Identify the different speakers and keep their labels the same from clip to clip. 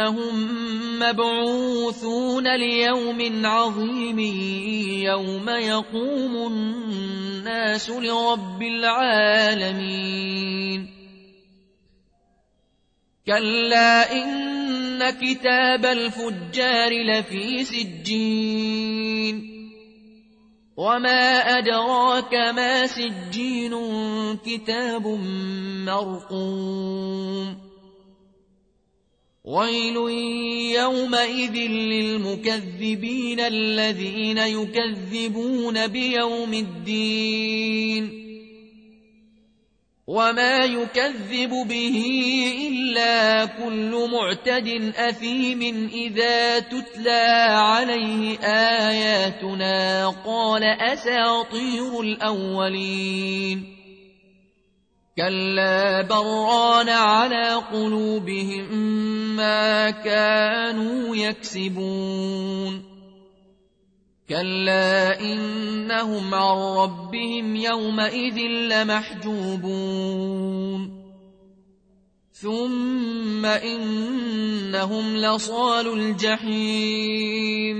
Speaker 1: أنهم مبعوثون ليوم عظيم يوم يقوم الناس لرب العالمين. كلا إن كتاب الفجار لفي سجين. وما أدراك ما سجين كتاب مرقوم. ويل يومئذ للمكذبين الذين يكذبون بيوم الدين وما يكذب به الا كل معتد اثيم اذا تتلى عليه اياتنا قال اساطير الاولين كلا بران على قلوبهم ما كانوا يكسبون كلا انهم عن ربهم يومئذ لمحجوبون ثم انهم لصال الجحيم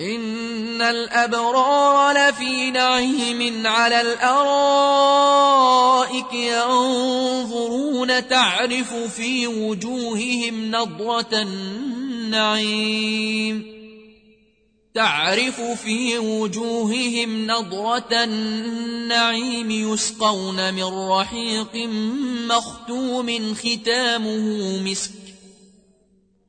Speaker 1: إن الأبرار لفي نعيم على الأرائك ينظرون تعرف في وجوههم نضرة النعيم. تعرف في وجوههم نضرة النعيم يسقون من رحيق مختوم ختامه مسك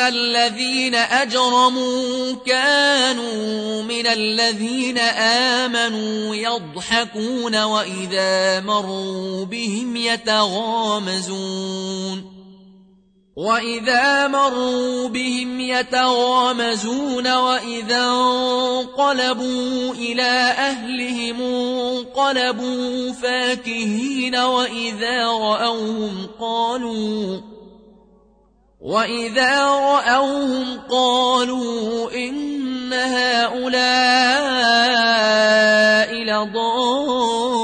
Speaker 1: ان الذين أجرموا كانوا من الذين آمنوا يضحكون وإذا مروا بهم يتغامزون وإذا مروا بهم يتغامزون وإذا انقلبوا إلى أهلهم انقلبوا فاكهين وإذا رأوهم قالوا واذا راوهم قالوا ان هؤلاء لضالون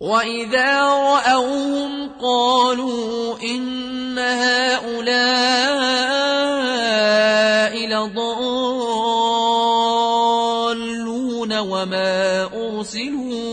Speaker 1: واذا راوهم قالوا ان هؤلاء